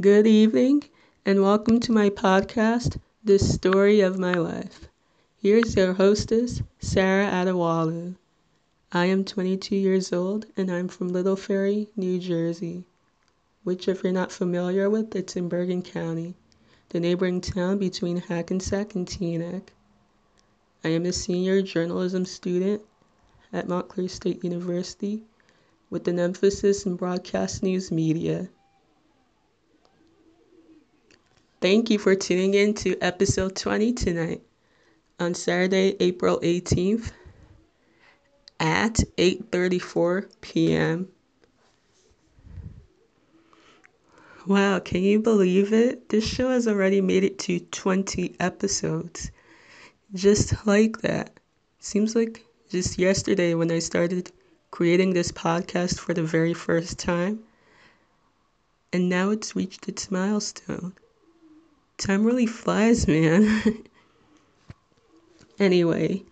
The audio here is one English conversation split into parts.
Good evening, and welcome to my podcast, The Story of My Life. Here's your hostess, Sarah Adewolu. I am 22 years old, and I'm from Little Ferry, New Jersey, which, if you're not familiar with, it's in Bergen County, the neighboring town between Hackensack and Teaneck. I am a senior journalism student at Montclair State University with an emphasis in broadcast news media. Thank you for tuning in to episode 20 tonight on Saturday, April 18th at 8:34 p.m. Wow, can you believe it? This show has already made it to 20 episodes. Just like that. Seems like just yesterday when I started creating this podcast for the very first time. And now it's reached its milestone. Time really flies, man. anyway,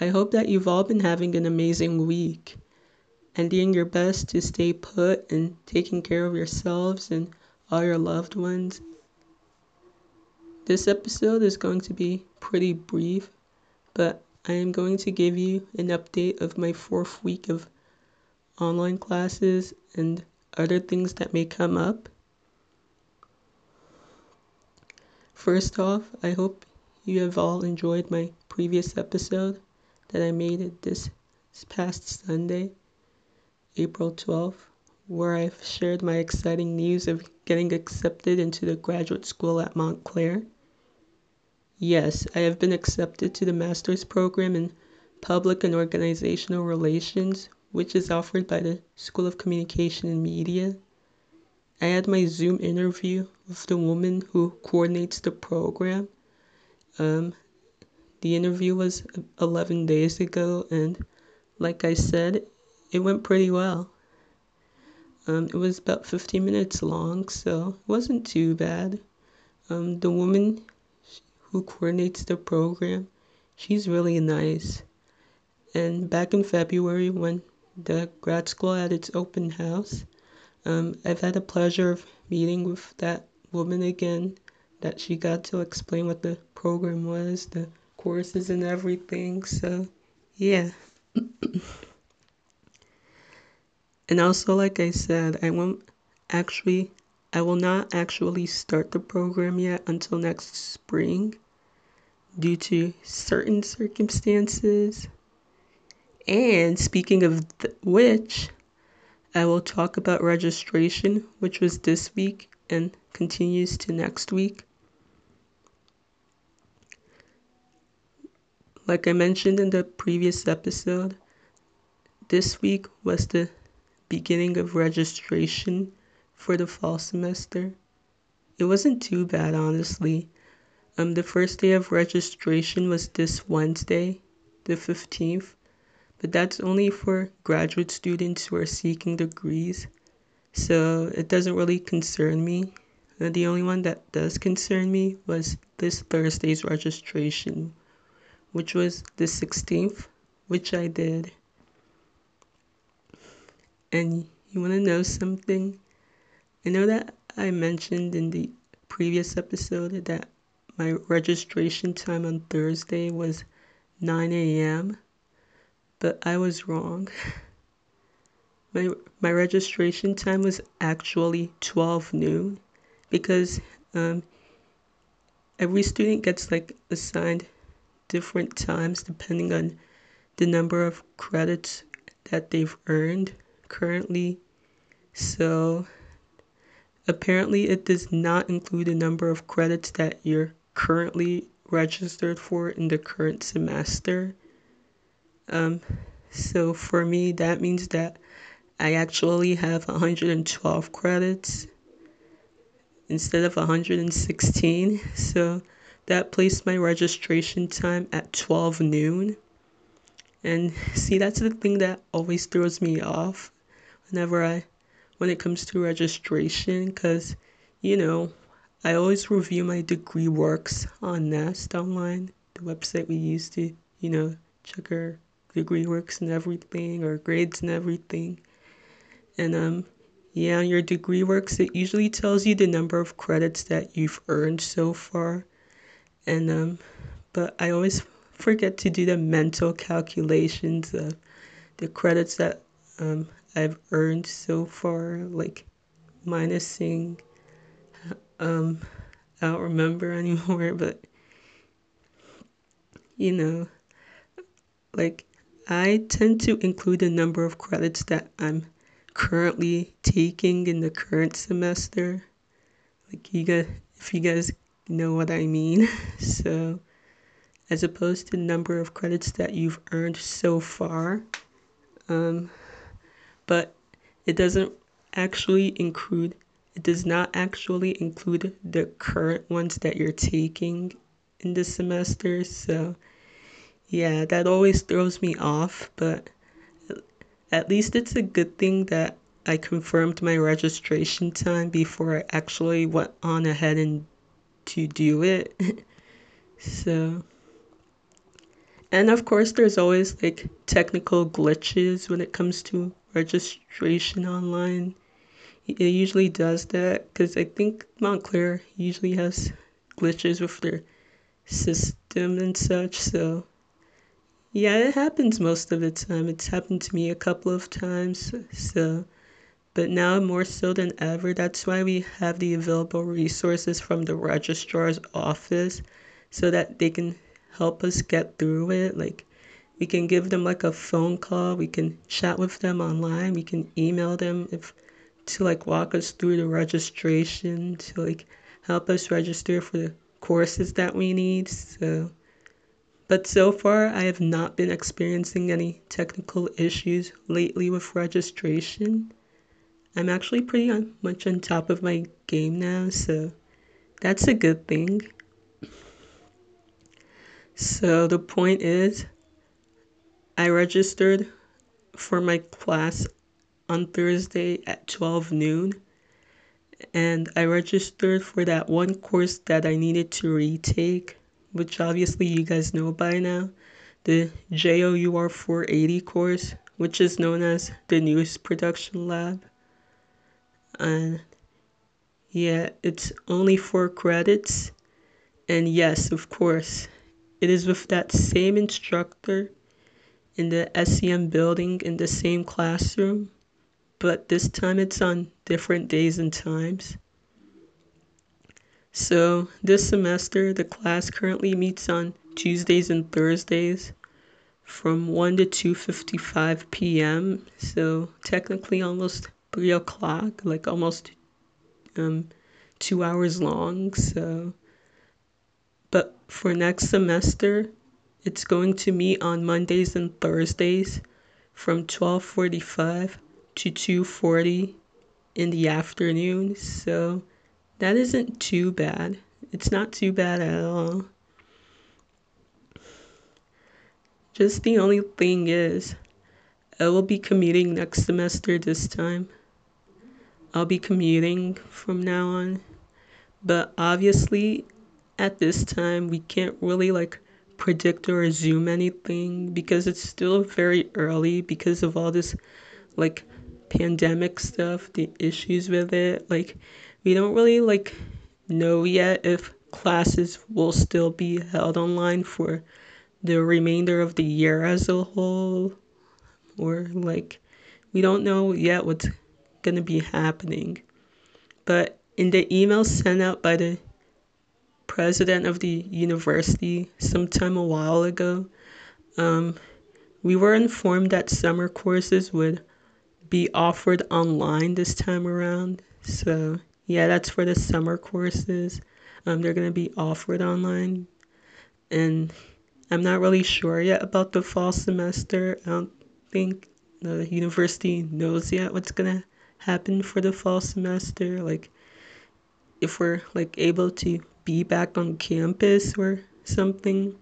I hope that you've all been having an amazing week and doing your best to stay put and taking care of yourselves and all your loved ones. This episode is going to be pretty brief, but I am going to give you an update of my fourth week of online classes and other things that may come up. First off, I hope you have all enjoyed my previous episode that I made this past Sunday, April 12th, where I've shared my exciting news of getting accepted into the graduate school at Montclair. Yes, I have been accepted to the master's program in Public and Organizational Relations, which is offered by the School of Communication and Media. I had my Zoom interview with the woman who coordinates the program. Um, the interview was 11 days ago, and like I said, it went pretty well. Um, it was about 15 minutes long, so it wasn't too bad. Um, the woman who coordinates the program. She's really nice. And back in February, when the grad school had its open house, um, I've had the pleasure of meeting with that woman again. That she got to explain what the program was, the courses, and everything. So, yeah. and also, like I said, I won't actually, I will not actually start the program yet until next spring due to certain circumstances. And speaking of which, I will talk about registration, which was this week and continues to next week. Like I mentioned in the previous episode, this week was the beginning of registration for the fall semester. It wasn't too bad, honestly. Um, the first day of registration was this Wednesday, the 15th, but that's only for graduate students who are seeking degrees, so it doesn't really concern me. Uh, the only one that does concern me was this Thursday's registration, which was the 16th, which I did. And you want to know something? I know that I mentioned in the previous episode that my registration time on Thursday was 9 a.m., but I was wrong. My, my registration time was actually 12 noon because um, every student gets like assigned different times depending on the number of credits that they've earned currently. So apparently it does not include the number of credits that you're currently registered for in the current semester. Um, so for me, that means that I actually have 112 credits instead of 116. So that placed my registration time at 12 noon. And see, that's the thing that always throws me off whenever I, when it comes to registration, because, you know, I always review my degree works on Nest Online, the website we use to, you know, check our degree works and everything, or grades and everything. And um, yeah, your degree works, it usually tells you the number of credits that you've earned so far. And um, but I always forget to do the mental calculations of the credits that um, I've earned so far, like minusing. Um, I don't remember anymore, but you know, like I tend to include the number of credits that I'm currently taking in the current semester. Like you guys, if you guys know what I mean. So, as opposed to number of credits that you've earned so far, um, but it doesn't actually include. It does not actually include the current ones that you're taking in the semester. So, yeah, that always throws me off, but at least it's a good thing that I confirmed my registration time before I actually went on ahead and to do it. so, and of course, there's always like technical glitches when it comes to registration online. It usually does that because I think Montclair usually has glitches with their system and such. So, yeah, it happens most of the time. It's happened to me a couple of times. So, but now more so than ever, that's why we have the available resources from the registrar's office so that they can help us get through it. Like, we can give them like a phone call, we can chat with them online, we can email them if to like walk us through the registration, to like help us register for the courses that we need. So, but so far, I have not been experiencing any technical issues lately with registration. I'm actually pretty on, much on top of my game now, so that's a good thing. So the point is, I registered for my class on Thursday at 12 noon, and I registered for that one course that I needed to retake which obviously you guys know by now, the JOUR 480 course, which is known as the News Production Lab. And yeah, it's only four credits. And yes, of course, it is with that same instructor in the SCM building in the same classroom, but this time it's on different days and times. So this semester, the class currently meets on Tuesdays and Thursdays from 1 to 2.55 p.m. So technically almost 3 o'clock, like almost um, two hours long. So, but for next semester, it's going to meet on Mondays and Thursdays from 12:45 to 2:40 in the afternoon. So that isn't too bad. It's not too bad at all. Just the only thing is, I will be commuting next semester this time. I'll be commuting from now on. But obviously, at this time, we can't really like predict or assume anything because it's still very early because of all this like pandemic stuff, the issues with it. Like, we don't really like know yet if classes will still be held online for the remainder of the year as a whole or like we don't know yet what's going to be happening. But in the email sent out by the president of the university sometime a while ago um, we were informed that summer courses would be offered online this time around. So yeah, that's for the summer courses. Um, they're going to be offered online. And I'm not really sure yet about the fall semester. I don't think the university knows yet what's going to happen for the fall semester. Like, if we're like able to be back on campus or something.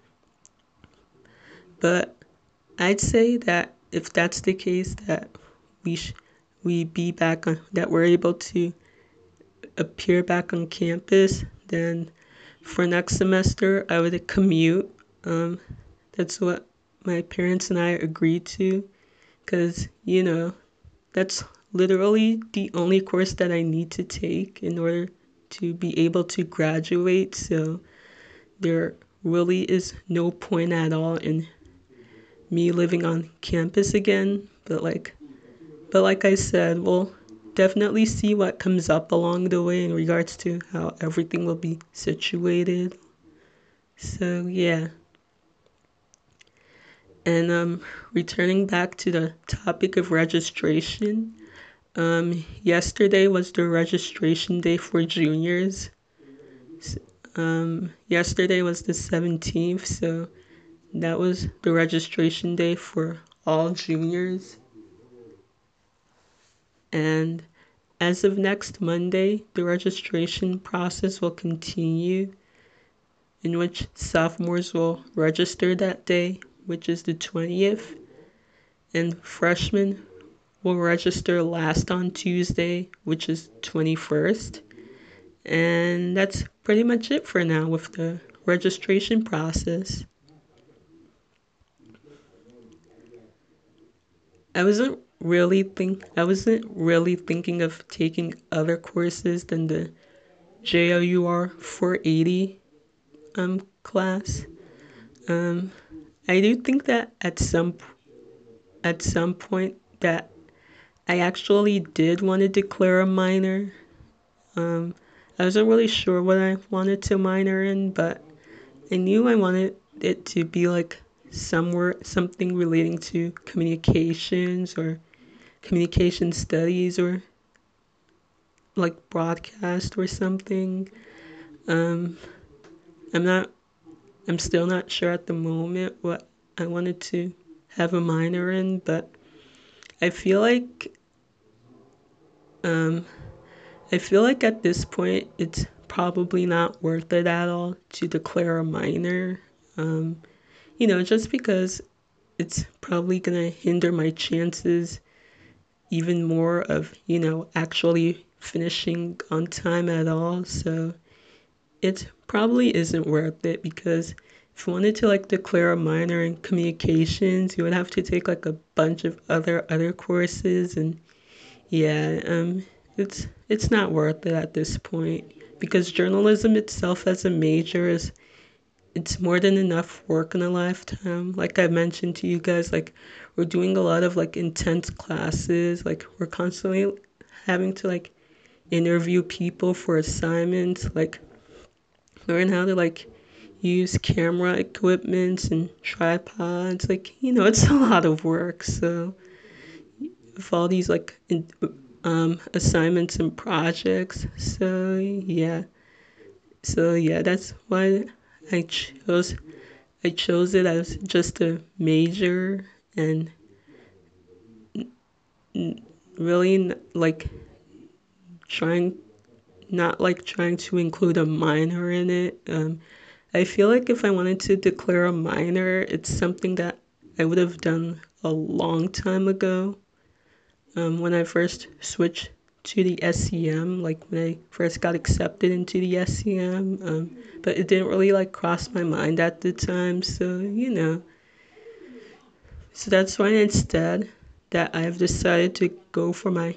But I'd say that if that's the case, that we sh- we be back on that we're able to appear back on campus, then for next semester I would commute. Um, that's what my parents and I agreed to, cause you know, that's literally the only course that I need to take in order to be able to graduate. So there really is no point at all in me living on campus again. But like, but like I said, we'll definitely see what comes up along the way in regards to how everything will be situated. So yeah. And um, returning back to the topic of registration, um, yesterday was the registration day for juniors. Um, yesterday was the 17th, so that was the registration day for all juniors. And as of next Monday, the registration process will continue, in which sophomores will register that day, which is the 20th, and freshmen will register last on Tuesday, which is 21st. And that's pretty much it for now with the registration process. I wasn't really think I wasn't really thinking of taking other courses than the JOUR 480 um class. Um I do think that at some at some point that I actually did want to declare a minor. Um I wasn't really sure what I wanted to minor in, but I knew I wanted it to be like somewhere something relating to communications or communication studies or like broadcast or something. Um, I'm not, I'm still not sure at the moment what I wanted to have a minor in, but I feel like, um, I feel like at this point it's probably not worth it at all to declare a minor. Um, you know, just because it's probably to hinder my chances even more of, you know, actually finishing on time at all. So it probably isn't worth it because if you wanted to like declare a minor in communications, you would have to take like a bunch of other other courses and yeah, um it's it's not worth it at this point because journalism itself as a major is it's more than enough work in a lifetime. Like I mentioned to you guys, like we're doing a lot of like intense classes. Like we're constantly having to like interview people for assignments, like learn how to like use camera equipment and tripods. Like, you know, it's a lot of work. So with all these like in, um, assignments and projects. So yeah. So yeah, that's why I chose I chose it as just a major and really like trying not like trying to include a minor in it. Um, I feel like if I wanted to declare a minor, it's something that I would have done a long time ago. Um, when I first switched to the SCM, like when I first got accepted into the SCM. Um, but it didn't really like cross my mind at the time, so you know. So that's why instead that I've decided to go for my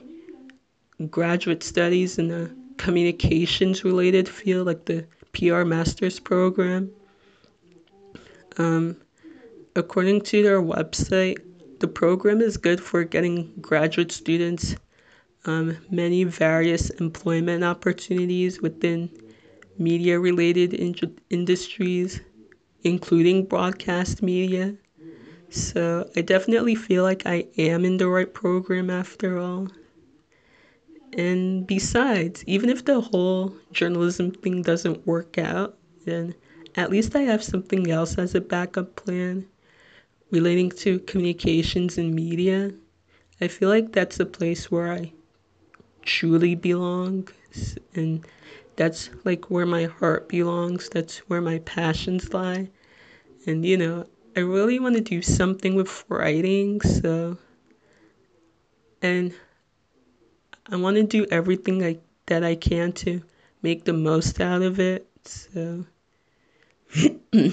graduate studies in the communications related field, like the PR master's program. Um, according to their website, the program is good for getting graduate students um, many various employment opportunities within media related in- industries, including broadcast media. So I definitely feel like I am in the right program after all. And besides, even if the whole journalism thing doesn't work out, then at least I have something else as a backup plan relating to communications and media. I feel like that's a place where I truly belong and that's like where my heart belongs that's where my passions lie. And you know i really want to do something with writing so and i want to do everything I, that i can to make the most out of it so.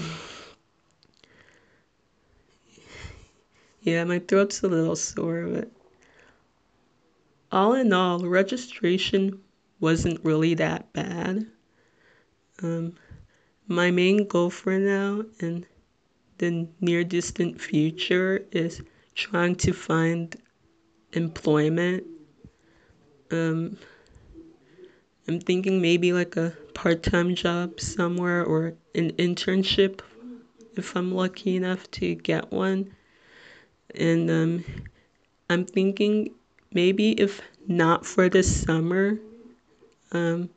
Yeah my throat's a little sore but all in all, registration wasn't really that bad. Um, my main goal for now in the near distant future is trying to find employment. Um, I'm thinking maybe like a part time job somewhere or an internship if I'm lucky enough to get one. And um, I'm thinking maybe if not for the summer, um,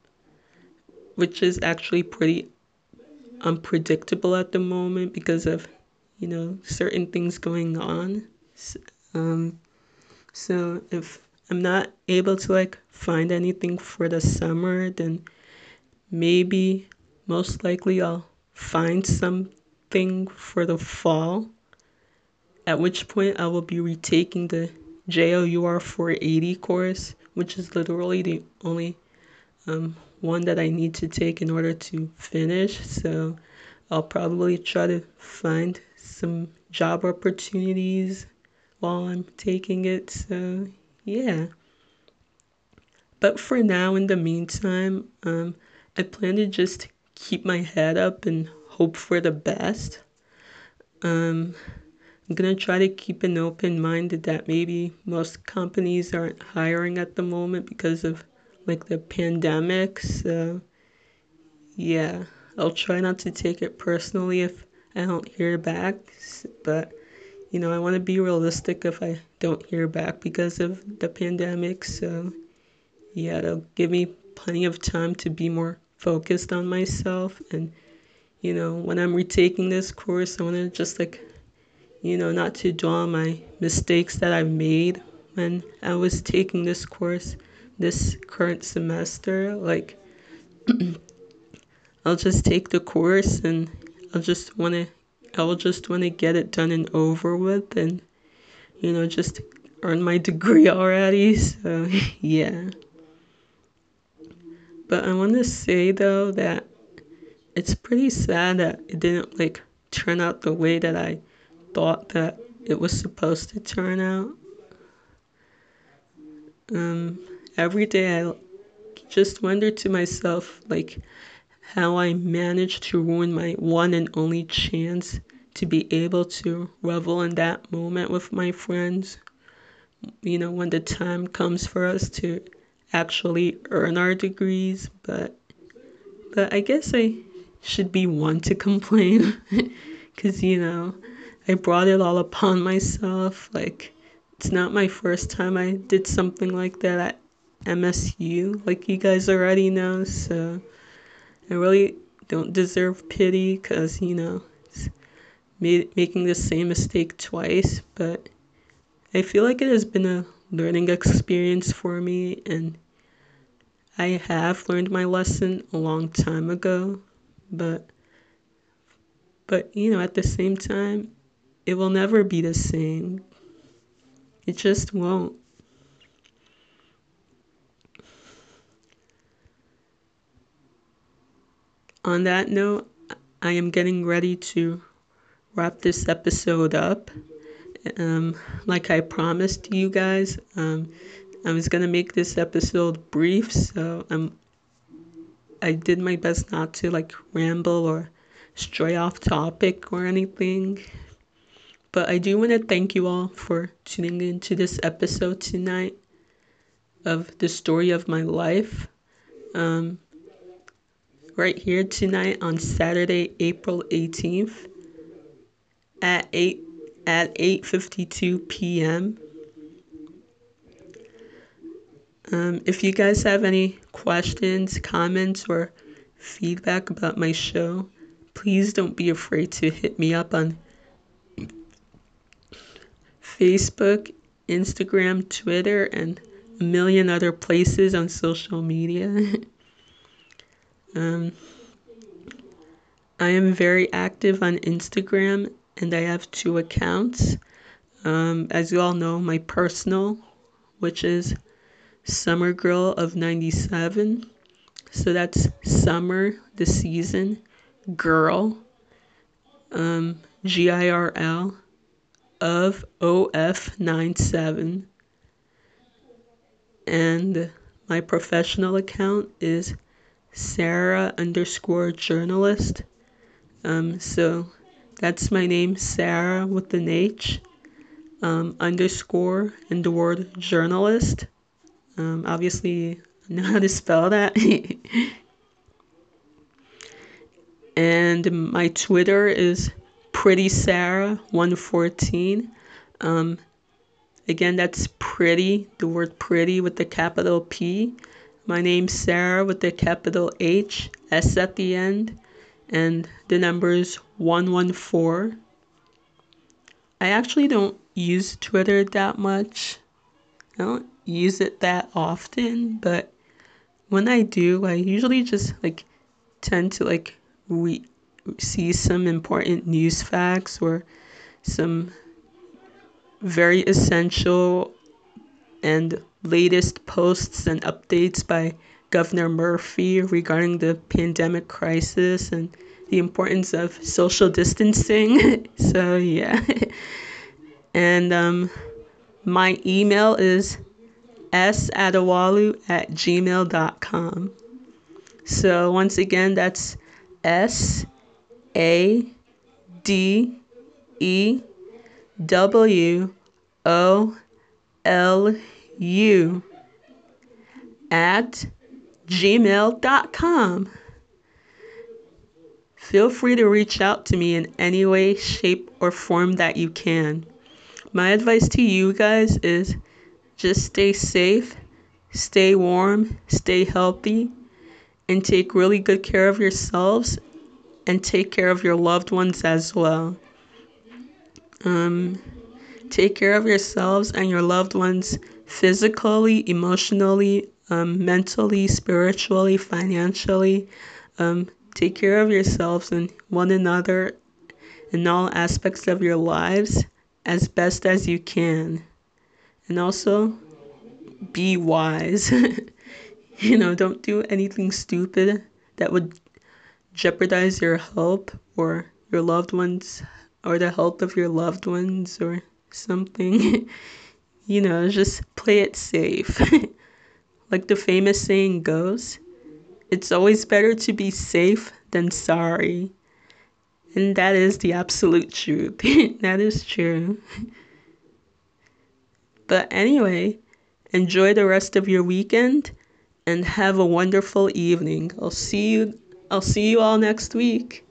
which is actually pretty unpredictable at the moment because of, you know, certain things going on. Um, so if I'm not able to like find anything for the summer, then maybe most likely I'll find something for the fall. At which point I will be retaking the JOUR 480 course, which is literally the only um, one that I need to take in order to finish. So I'll probably try to find some job opportunities while I'm taking it. So yeah. But for now, in the meantime, um, I plan to just keep my head up and hope for the best. Um, I'm gonna try to keep an open mind that maybe most companies aren't hiring at the moment because of like the pandemic. So yeah, I'll try not to take it personally if I don't hear back. But you know, I want to be realistic if I don't hear back because of the pandemic. So yeah, it'll give me plenty of time to be more focused on myself and you know when i'm retaking this course i want to just like you know not to dwell on my mistakes that i've made when i was taking this course this current semester. Like i'll just take the course and i'll just want to i'll just want to get it done and over with and you know just earn my degree already so yeah. But i want to say though that it's pretty sad that it didn't like turn out the way that i thought that it was supposed to turn out um every day I just wonder to myself like how I managed to ruin my one and only chance to be able to revel in that moment with my friends. You know, when the time comes for us to actually earn our degrees, but but I guess I should be one to complain cuz you know, I brought it all upon myself like it's not my first time I did something like that at MSU, like you guys already know. So I really don't deserve pity because, you know, it's making the same mistake twice. But I feel like it has been a learning experience for me, and I have learned my lesson a long time ago. But, but you know, at the same time, it will never be the same. It just won't. on that note, I am getting ready to wrap this episode up. Um, like I promised you guys, um, I was gonna make this episode brief, so I'm. I did my best not to like ramble or stray off topic or anything. But I do want to thank you all for tuning in to this episode tonight of the story of my life. Um, right here tonight on Saturday, April 18th at 8 at 8:52 p.m. Um, if you guys have any questions, comments, or feedback about my show, please don't be afraid to hit me up on Facebook, Instagram, Twitter, and a million other places on social media. Um, I am very active on Instagram and I have two accounts. Um, as you all know, my personal, which is Summer Girl of 97. So that's summer, the season, girl, um, G I R L, of OF 97. And my professional account is Sarah underscore journalist. Um, so that's my name, Sarah with an H, um, underscore, and the word journalist. Um, obviously, I know how to spell that. and my Twitter is Pretty Sarah 114. Um, again, that's pretty, the word pretty with the capital P. My name's Sarah with the capital H, S at the end, and the number's 114. I actually don't use Twitter that much. I don't use it that often, but when I do, I usually just like tend to like re- see some important news facts or some very essential and latest posts and updates by Governor Murphy regarding the pandemic crisis and the importance of social distancing. so, yeah. and um, my email is sadewolu at gmail.com. So, once again, that's S A D E W O L U at gmail.com. Feel free to reach out to me in any way, shape, or form that you can. My advice to you guys is just stay safe, stay warm, stay healthy, and take really good care of yourselves and take care of your loved ones as well. Um, take care of yourselves and your loved ones physically, emotionally, um, mentally, spiritually, financially. Um, take care of yourselves and one another in all aspects of your lives as best as you can. And also, be wise. you know, don't do anything stupid that would jeopardize your health or your loved ones or the health of your loved ones or something. you know, just play it safe. like the famous saying goes, it's always better to be safe than sorry. And that is the absolute truth. that is true. But anyway, enjoy the rest of your weekend and have a wonderful evening. I'll see you I'll see you all next week.